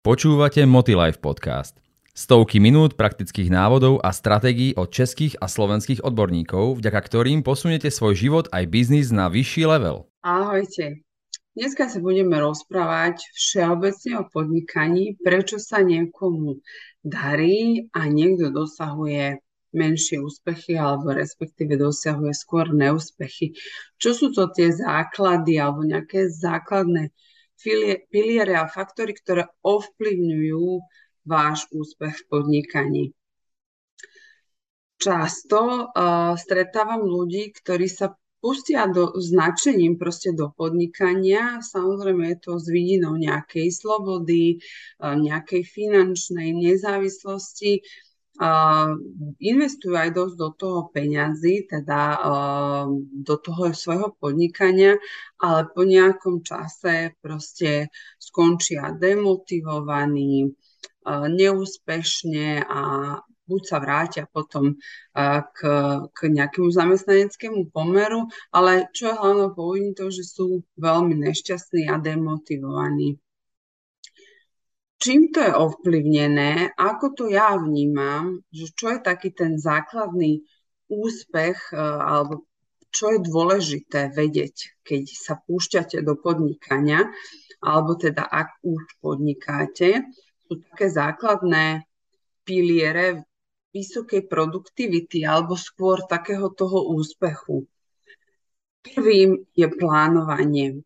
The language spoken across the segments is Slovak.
Počúvate Motilife podcast. Stovky minút praktických návodov a stratégií od českých a slovenských odborníkov, vďaka ktorým posunete svoj život aj biznis na vyšší level. Ahojte. Dneska sa budeme rozprávať všeobecne o podnikaní, prečo sa niekomu darí a niekto dosahuje menšie úspechy alebo respektíve dosiahuje skôr neúspechy. Čo sú to tie základy alebo nejaké základné piliere a faktory, ktoré ovplyvňujú váš úspech v podnikaní. Často uh, stretávam ľudí, ktorí sa pustia do značením proste do podnikania. Samozrejme je to s vidinou nejakej slobody, uh, nejakej finančnej nezávislosti, investujú aj dosť do toho peňazí, teda do toho svojho podnikania, ale po nejakom čase proste skončia demotivovaní, neúspešne a buď sa vrátia potom k, k nejakému zamestnaneckému pomeru, ale čo je hlavnou to, že sú veľmi nešťastní a demotivovaní. Čím to je ovplyvnené, ako to ja vnímam, že čo je taký ten základný úspech e, alebo čo je dôležité vedieť, keď sa púšťate do podnikania, alebo teda ak už podnikáte, sú také základné piliere vysokej produktivity alebo skôr takého toho úspechu. Prvým je plánovanie.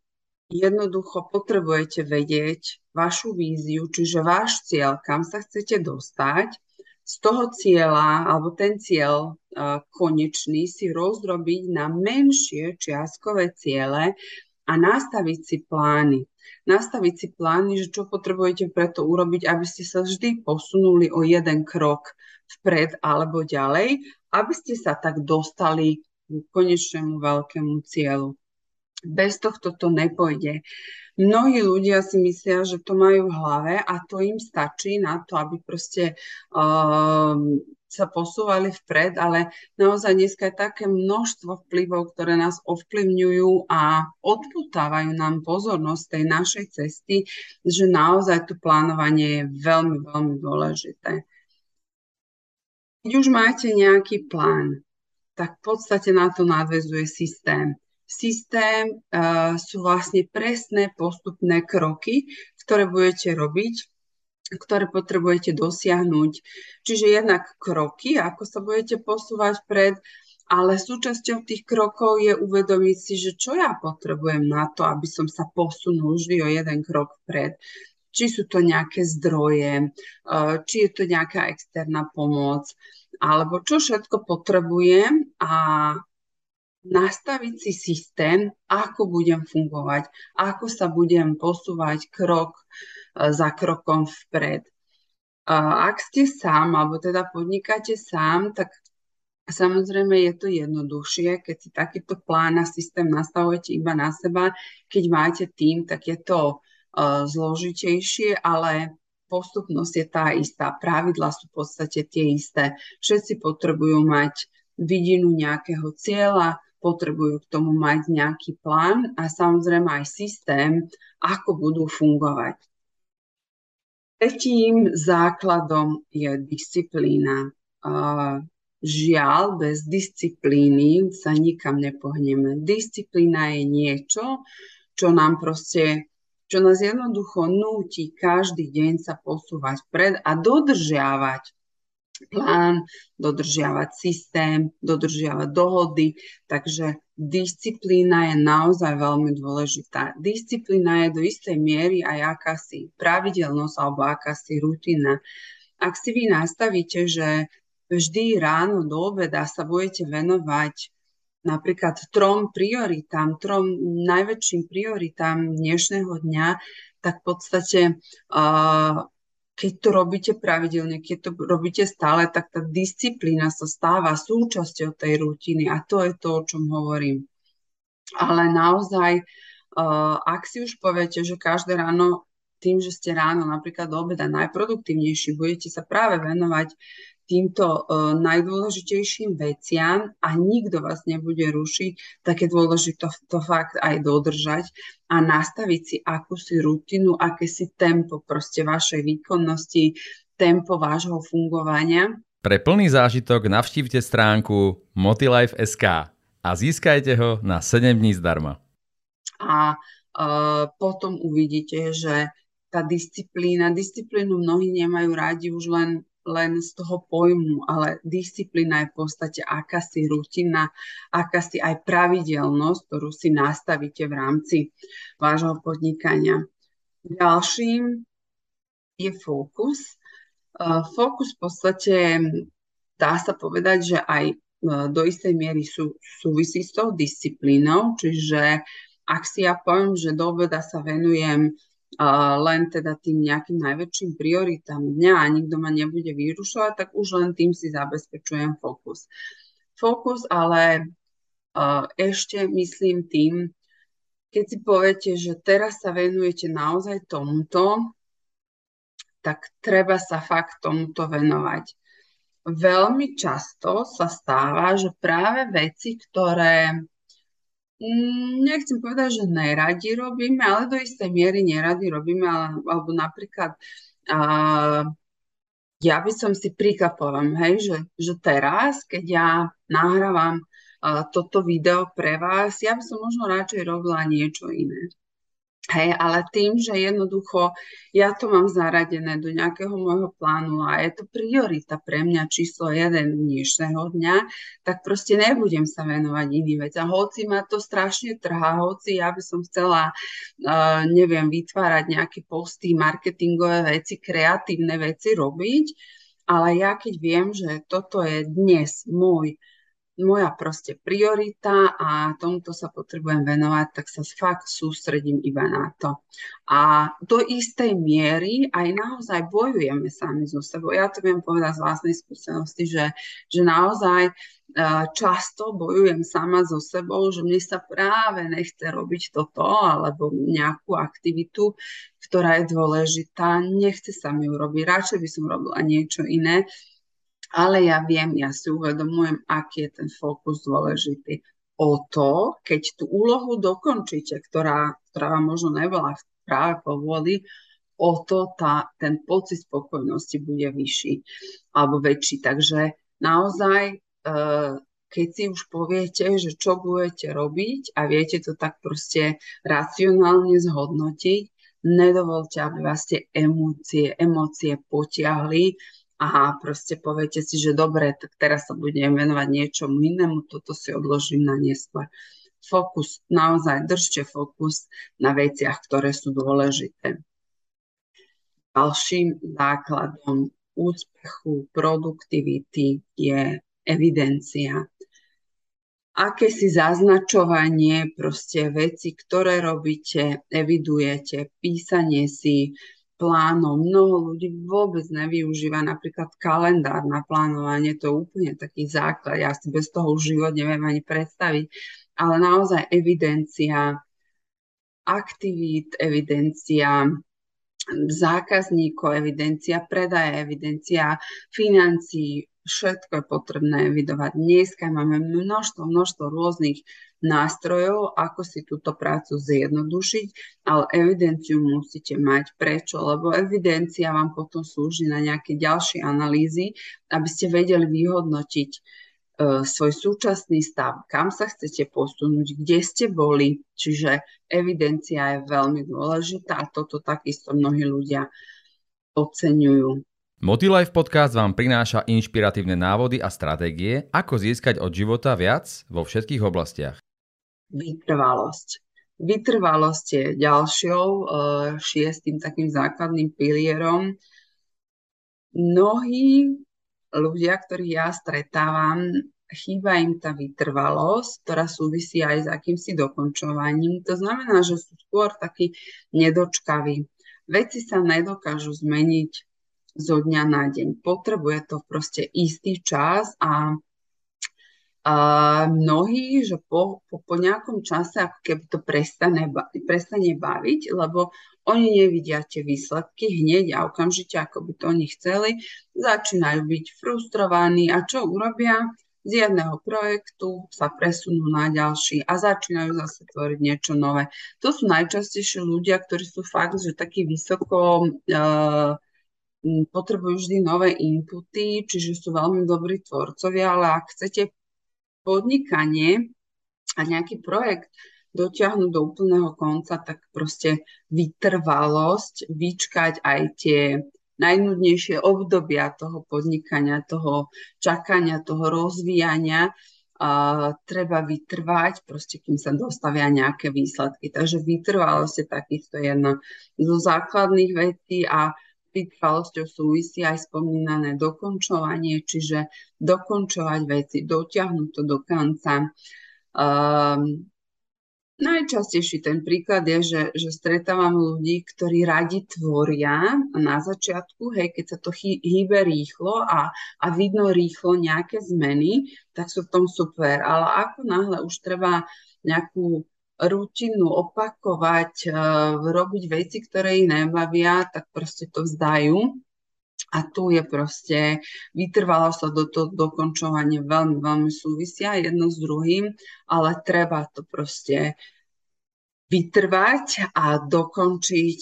Jednoducho potrebujete vedieť vašu víziu, čiže váš cieľ, kam sa chcete dostať. Z toho cieľa, alebo ten cieľ uh, konečný si rozdrobiť na menšie čiastkové ciele a nastaviť si plány. Nastaviť si plány, že čo potrebujete preto urobiť, aby ste sa vždy posunuli o jeden krok vpred alebo ďalej, aby ste sa tak dostali k konečnému veľkému cieľu. Bez tohto to nepojde. Mnohí ľudia si myslia, že to majú v hlave a to im stačí na to, aby proste uh, sa posúvali vpred, ale naozaj dneska je také množstvo vplyvov, ktoré nás ovplyvňujú a odputávajú nám pozornosť tej našej cesty, že naozaj to plánovanie je veľmi, veľmi dôležité. Keď už máte nejaký plán, tak v podstate na to nadvezuje systém systém uh, sú vlastne presné postupné kroky, ktoré budete robiť, ktoré potrebujete dosiahnuť. Čiže jednak kroky, ako sa budete posúvať pred, ale súčasťou tých krokov je uvedomiť si, že čo ja potrebujem na to, aby som sa posunul vždy o jeden krok vpred. Či sú to nejaké zdroje, či je to nejaká externá pomoc, alebo čo všetko potrebujem a nastaviť si systém, ako budem fungovať, ako sa budem posúvať krok e, za krokom vpred. Ak ste sám, alebo teda podnikáte sám, tak samozrejme je to jednoduchšie, keď si takýto plán a systém nastavujete iba na seba. Keď máte tým, tak je to uh, zložitejšie, ale postupnosť je tá istá. Pravidla sú v podstate tie isté. Všetci potrebujú mať vidinu nejakého cieľa, potrebujú k tomu mať nejaký plán a samozrejme aj systém, ako budú fungovať. Tretím základom je disciplína. Žiaľ, bez disciplíny sa nikam nepohneme. Disciplína je niečo, čo nám proste, čo nás jednoducho núti každý deň sa posúvať pred a dodržiavať plán, dodržiavať systém, dodržiavať dohody, takže disciplína je naozaj veľmi dôležitá. Disciplína je do istej miery aj akási pravidelnosť alebo akási rutina. Ak si vy nastavíte, že vždy ráno do obeda sa budete venovať napríklad trom prioritám, trom najväčším prioritám dnešného dňa, tak v podstate uh, keď to robíte pravidelne, keď to robíte stále, tak tá disciplína sa stáva súčasťou tej rutiny a to je to, o čom hovorím. Ale naozaj, uh, ak si už poviete, že každé ráno tým, že ste ráno napríklad do obeda najproduktívnejší, budete sa práve venovať týmto uh, najdôležitejším veciam a nikto vás nebude rušiť, tak je dôležité to fakt aj dodržať a nastaviť si akúsi rutinu, akési tempo proste vašej výkonnosti, tempo vášho fungovania. Pre plný zážitok navštívte stránku motilife.sk a získajte ho na 7 dní zdarma. A uh, potom uvidíte, že tá disciplína, disciplínu mnohí nemajú rádi už len len z toho pojmu, ale disciplína je v podstate akási rutina, akási aj pravidelnosť, ktorú si nastavíte v rámci vášho podnikania. Ďalším je fokus. E, fokus v podstate dá sa povedať, že aj e, do istej miery sú, súvisí s tou disciplínou, čiže ak si ja poviem, že do obeda sa venujem len teda tým nejakým najväčším prioritám dňa a nikto ma nebude vyrušovať, tak už len tým si zabezpečujem fokus. Fokus ale ešte myslím tým, keď si poviete, že teraz sa venujete naozaj tomuto, tak treba sa fakt tomuto venovať. Veľmi často sa stáva, že práve veci, ktoré nechcem povedať, že neradi robíme, ale do istej miery neradi robíme, ale, alebo napríklad uh, ja by som si príklad poviem, hej, že, že teraz, keď ja nahrávam uh, toto video pre vás, ja by som možno radšej robila niečo iné. Hej, ale tým, že jednoducho ja to mám zaradené do nejakého môjho plánu a je to priorita pre mňa číslo jeden dnešného dňa, tak proste nebudem sa venovať iným veciam. Hoci ma to strašne trhá, hoci ja by som chcela, uh, neviem, vytvárať nejaké posty, marketingové veci, kreatívne veci robiť, ale ja keď viem, že toto je dnes môj moja proste priorita a tomuto sa potrebujem venovať, tak sa fakt sústredím iba na to. A do istej miery aj naozaj bojujeme sami so sebou. Ja to viem povedať z vlastnej skúsenosti, že, že naozaj e, často bojujem sama so sebou, že mne sa práve nechce robiť toto alebo nejakú aktivitu, ktorá je dôležitá. Nechce sa mi urobiť. Radšej by som robila niečo iné ale ja viem, ja si uvedomujem, aký je ten fokus dôležitý. O to, keď tú úlohu dokončíte, ktorá, ktorá vám možno nebola práve povody, o to tá, ten pocit spokojnosti bude vyšší alebo väčší. Takže naozaj, e, keď si už poviete, že čo budete robiť a viete to tak proste racionálne zhodnotiť, nedovolte, aby vás tie emócie, emócie potiahli a proste poviete si, že dobre, tak teraz sa budem venovať niečomu inému, toto si odložím na neskôr. Fokus, naozaj držte fokus na veciach, ktoré sú dôležité. Ďalším základom úspechu, produktivity je evidencia. Aké si zaznačovanie, proste veci, ktoré robíte, evidujete, písanie si plánov. Mnoho ľudí vôbec nevyužíva napríklad kalendár na plánovanie, to je úplne taký základ. Ja si bez toho už život neviem ani predstaviť, ale naozaj evidencia aktivít, evidencia zákazníkov, evidencia predaje, evidencia financií, všetko je potrebné evidovať. Dneska máme množstvo, množstvo rôznych nástrojov, ako si túto prácu zjednodušiť, ale evidenciu musíte mať. Prečo? Lebo evidencia vám potom slúži na nejaké ďalšie analýzy, aby ste vedeli vyhodnotiť e, svoj súčasný stav, kam sa chcete posunúť, kde ste boli. Čiže evidencia je veľmi dôležitá a toto takisto mnohí ľudia oceňujú. Motilife podcast vám prináša inšpiratívne návody a stratégie, ako získať od života viac vo všetkých oblastiach. Vytrvalosť. Vytrvalosť je ďalšou uh, šiestým takým základným pilierom. Mnohí ľudia, ktorých ja stretávam, chýba im tá vytrvalosť, ktorá súvisí aj s akýmsi dokončovaním. To znamená, že sú skôr takí nedočkaví. Veci sa nedokážu zmeniť zo dňa na deň. Potrebuje to proste istý čas a, a mnohí, že po, po, po nejakom čase ako keby to prestane, prestane baviť, lebo oni nevidia tie výsledky hneď a okamžite, ako by to oni chceli, začínajú byť frustrovaní a čo urobia? Z jedného projektu sa presunú na ďalší a začínajú zase tvoriť niečo nové. To sú najčastejšie ľudia, ktorí sú fakt, že taký vysoko uh, potrebujú vždy nové inputy, čiže sú veľmi dobrí tvorcovia, ale ak chcete podnikanie a nejaký projekt dotiahnuť do úplného konca, tak proste vytrvalosť, vyčkať aj tie najnudnejšie obdobia toho podnikania, toho čakania, toho rozvíjania, a treba vytrvať, proste kým sa dostavia nejaké výsledky. Takže vytrvalosť je takisto jedna zo základných vecí a vytrvalosťou súvisí aj spomínané dokončovanie, čiže dokončovať veci, dotiahnuť to do konca. Um, Najčastejší ten príklad je, že, že stretávam ľudí, ktorí radi tvoria na začiatku, hej, keď sa to hýbe rýchlo a, a vidno rýchlo nejaké zmeny, tak sú v tom super. Ale ako náhle už treba nejakú rutinu opakovať, uh, robiť veci, ktoré ich nebavia, tak proste to vzdajú. A tu je proste, vytrvalo sa do toho dokončovanie veľmi, veľmi súvisia jedno s druhým, ale treba to proste vytrvať a dokončiť,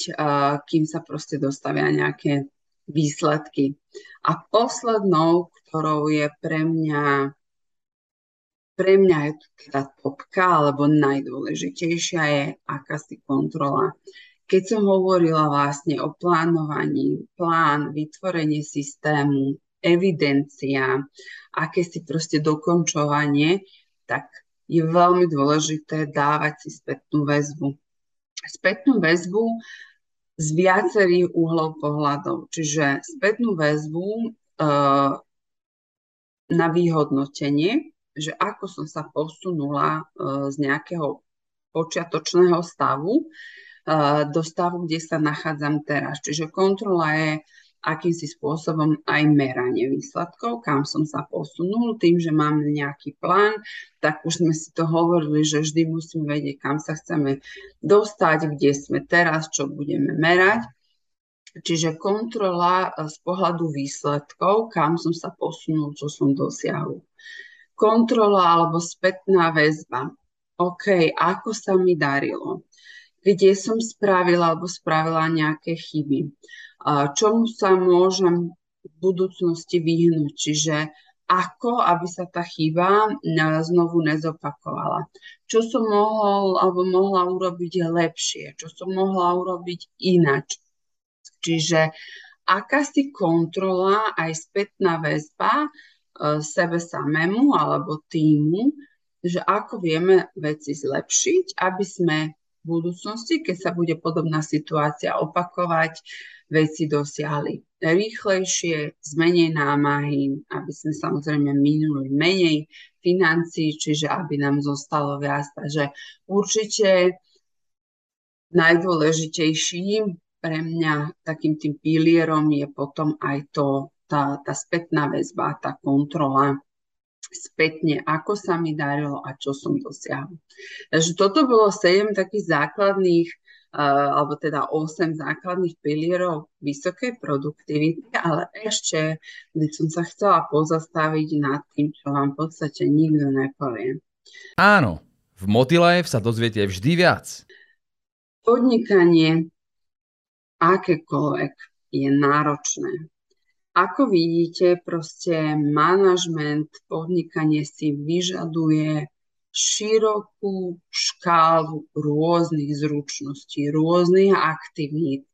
kým sa proste dostavia nejaké výsledky. A poslednou, ktorou je pre mňa pre mňa je to teda topka, alebo najdôležitejšia je akási kontrola. Keď som hovorila vlastne o plánovaní, plán, vytvorenie systému, evidencia, aké si proste dokončovanie, tak je veľmi dôležité dávať si spätnú väzbu. Spätnú väzbu z viacerých uhlov pohľadov, čiže spätnú väzbu e, na vyhodnotenie, že ako som sa posunula e, z nejakého počiatočného stavu do stavu, kde sa nachádzam teraz. Čiže kontrola je akýmsi spôsobom aj meranie výsledkov, kam som sa posunul, tým, že mám nejaký plán, tak už sme si to hovorili, že vždy musíme vedieť, kam sa chceme dostať, kde sme teraz, čo budeme merať. Čiže kontrola z pohľadu výsledkov, kam som sa posunul, čo som dosiahol. Kontrola alebo spätná väzba. OK, ako sa mi darilo? kde som spravila alebo spravila nejaké chyby. Čomu sa môžem v budúcnosti vyhnúť, čiže ako, aby sa tá chyba znovu nezopakovala. Čo som mohol alebo mohla urobiť lepšie, čo som mohla urobiť inač. Čiže akási kontrola aj spätná väzba e, sebe samému alebo týmu, že ako vieme veci zlepšiť, aby sme budúcnosti, keď sa bude podobná situácia opakovať, veci dosiahli rýchlejšie, z menej námahy, aby sme samozrejme minuli menej financií, čiže aby nám zostalo viac. Takže určite najdôležitejším pre mňa takým tým pilierom je potom aj to, tá, tá spätná väzba, tá kontrola spätne, ako sa mi darilo a čo som dosiahol. Takže toto bolo 7 takých základných, uh, alebo teda 8 základných pilierov vysokej produktivity, ale ešte by som sa chcela pozastaviť nad tým, čo vám v podstate nikto nepovie. Áno, v Motilife sa dozviete vždy viac. Podnikanie akékoľvek je náročné. Ako vidíte, proste manažment, podnikanie si vyžaduje širokú škálu rôznych zručností, rôznych aktivít,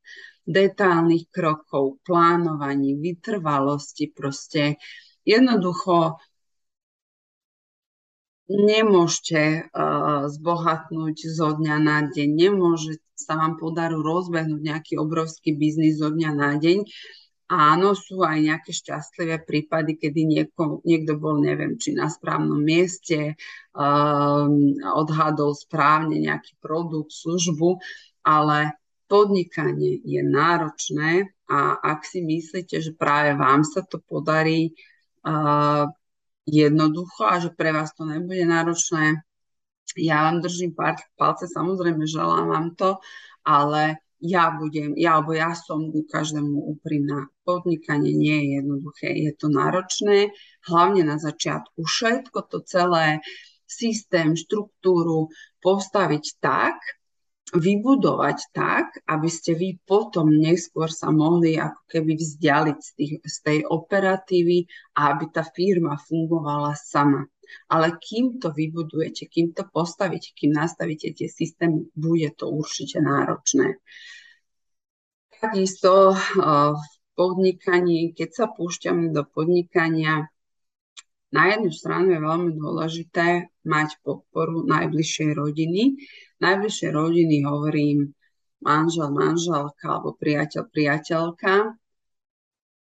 detálnych krokov, plánovaní, vytrvalosti, proste jednoducho nemôžete uh, zbohatnúť zo dňa na deň, nemôže sa vám podaru rozbehnúť nejaký obrovský biznis zo dňa na deň, Áno, sú aj nejaké šťastlivé prípady, kedy nieko, niekto bol, neviem, či na správnom mieste, um, odhadol správne nejaký produkt, službu, ale podnikanie je náročné a ak si myslíte, že práve vám sa to podarí uh, jednoducho a že pre vás to nebude náročné, ja vám držím palce, samozrejme želám vám to, ale ja budem, ja, alebo ja som ku každému úprimná. Podnikanie nie je jednoduché, je to náročné, hlavne na začiatku. Všetko to celé, systém, štruktúru postaviť tak, vybudovať tak, aby ste vy potom neskôr sa mohli ako keby vzdialiť z, tých, z tej operatívy a aby tá firma fungovala sama. Ale kým to vybudujete, kým to postavíte, kým nastavíte tie systémy, bude to určite náročné. Takisto v podnikaní, keď sa púšťame do podnikania, na jednu stranu je veľmi dôležité mať podporu najbližšej rodiny. Najbližšej rodiny hovorím manžel, manželka alebo priateľ, priateľka.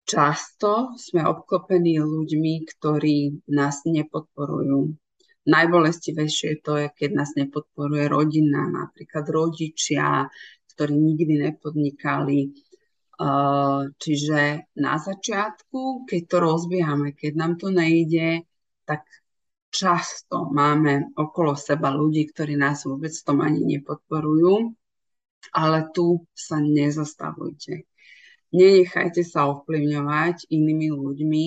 Často sme obklopení ľuďmi, ktorí nás nepodporujú. Najbolestivejšie to je, keď nás nepodporuje rodina, napríklad rodičia, ktorí nikdy nepodnikali, Čiže na začiatku, keď to rozbiehame, keď nám to nejde, tak často máme okolo seba ľudí, ktorí nás vôbec tom ani nepodporujú, ale tu sa nezastavujte. Nenechajte sa ovplyvňovať inými ľuďmi.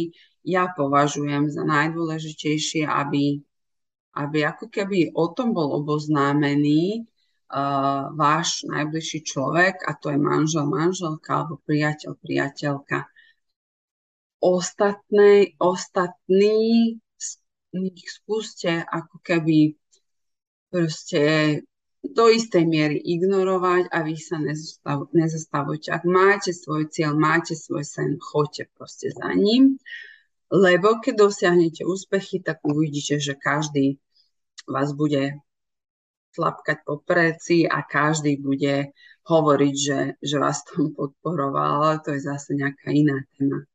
Ja považujem za najdôležitejšie, aby, aby ako keby o tom bol oboznámený, uh, váš najbližší človek, a to je manžel, manželka alebo priateľ, priateľka. Ostatné, ostatní skúste ako keby proste do istej miery ignorovať a vy sa nezastav, nezastavujte. Ak máte svoj cieľ, máte svoj sen, choďte proste za ním, lebo keď dosiahnete úspechy, tak uvidíte, že každý vás bude tlapkať po preci a každý bude hovoriť, že, že vás tom podporoval, ale to je zase nejaká iná téma.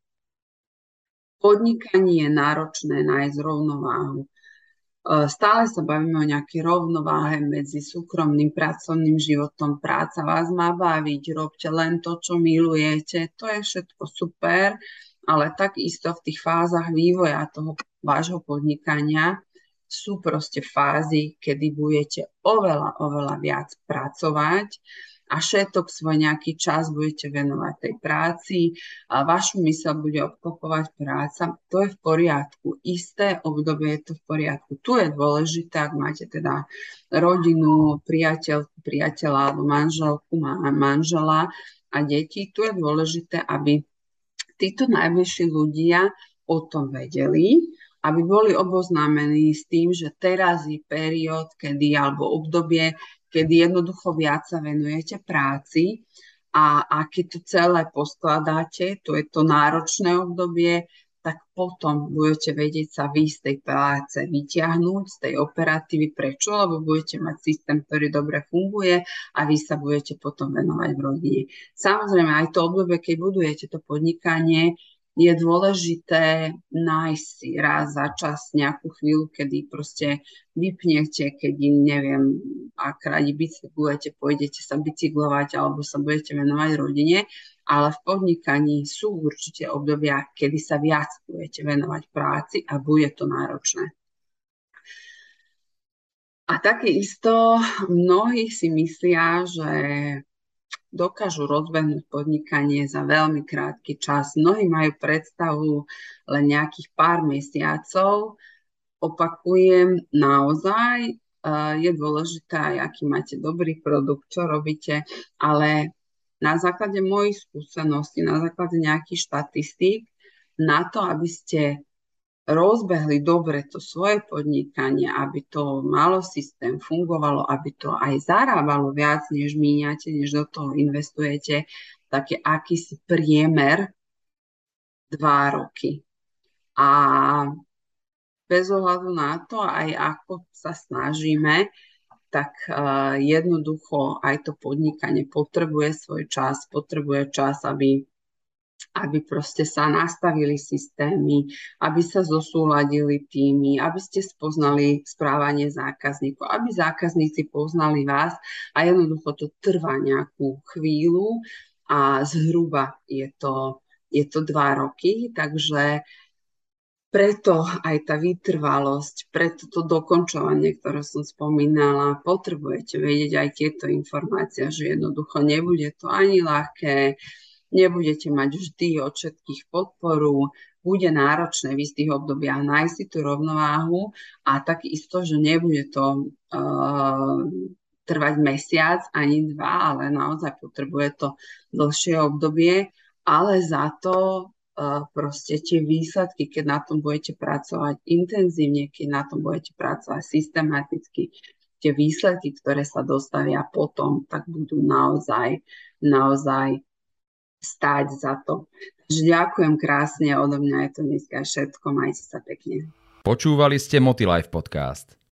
Podnikanie je náročné nájsť rovnováhu. E, stále sa bavíme o nejakej rovnováhe medzi súkromným pracovným životom. Práca vás má baviť, robte len to, čo milujete. To je všetko super, ale takisto v tých fázach vývoja toho vášho podnikania sú proste fázy, kedy budete oveľa, oveľa viac pracovať a všetok svoj nejaký čas budete venovať tej práci a vašu mysel bude obklopovať práca, to je v poriadku. Isté obdobie je to v poriadku. Tu je dôležité, ak máte teda rodinu, priateľ, priateľa alebo manželku, manžela a deti, tu je dôležité, aby títo najbližší ľudia o tom vedeli aby boli oboznámení s tým, že teraz je periód, kedy, alebo obdobie, kedy jednoducho viac sa venujete práci a, a keď to celé poskladáte, to je to náročné obdobie, tak potom budete vedieť sa vy z tej práce vyťahnuť, z tej operatívy. Prečo? Lebo budete mať systém, ktorý dobre funguje a vy sa budete potom venovať v rodine. Samozrejme, aj to obdobie, keď budujete to podnikanie, je dôležité nájsť si raz za čas nejakú chvíľu, kedy proste vypnete, keď neviem, ak radi bicyklujete, pôjdete sa bicyklovať alebo sa budete venovať rodine, ale v podnikaní sú určite obdobia, kedy sa viac budete venovať práci a bude to náročné. A takisto mnohí si myslia, že dokážu rozbehnúť podnikanie za veľmi krátky čas. Mnohí majú predstavu len nejakých pár mesiacov. Opakujem, naozaj eh, je dôležité aký máte dobrý produkt, čo robíte, ale na základe mojich skúseností, na základe nejakých štatistík, na to, aby ste rozbehli dobre to svoje podnikanie, aby to malo systém, fungovalo, aby to aj zarábalo viac, než míňate, než do toho investujete, tak je akýsi priemer dva roky. A bez ohľadu na to, aj ako sa snažíme, tak uh, jednoducho aj to podnikanie potrebuje svoj čas, potrebuje čas, aby aby proste sa nastavili systémy, aby sa zosúladili týmy, aby ste spoznali správanie zákazníkov, aby zákazníci poznali vás a jednoducho to trvá nejakú chvíľu a zhruba je to, je to dva roky, takže preto aj tá vytrvalosť, preto to dokončovanie, ktoré som spomínala, potrebujete vedieť aj tieto informácie, že jednoducho nebude to ani ľahké, nebudete mať vždy od všetkých podporu, bude náročné v istých obdobiach nájsť si tú rovnováhu a takisto, že nebude to uh, trvať mesiac ani dva, ale naozaj potrebuje to dlhšie obdobie, ale za to proste tie výsledky, keď na tom budete pracovať intenzívne, keď na tom budete pracovať systematicky, tie výsledky, ktoré sa dostavia potom, tak budú naozaj, naozaj stáť za to. Takže ďakujem krásne, odo mňa je to dneska všetko, majte sa pekne. Počúvali ste Motilife podcast.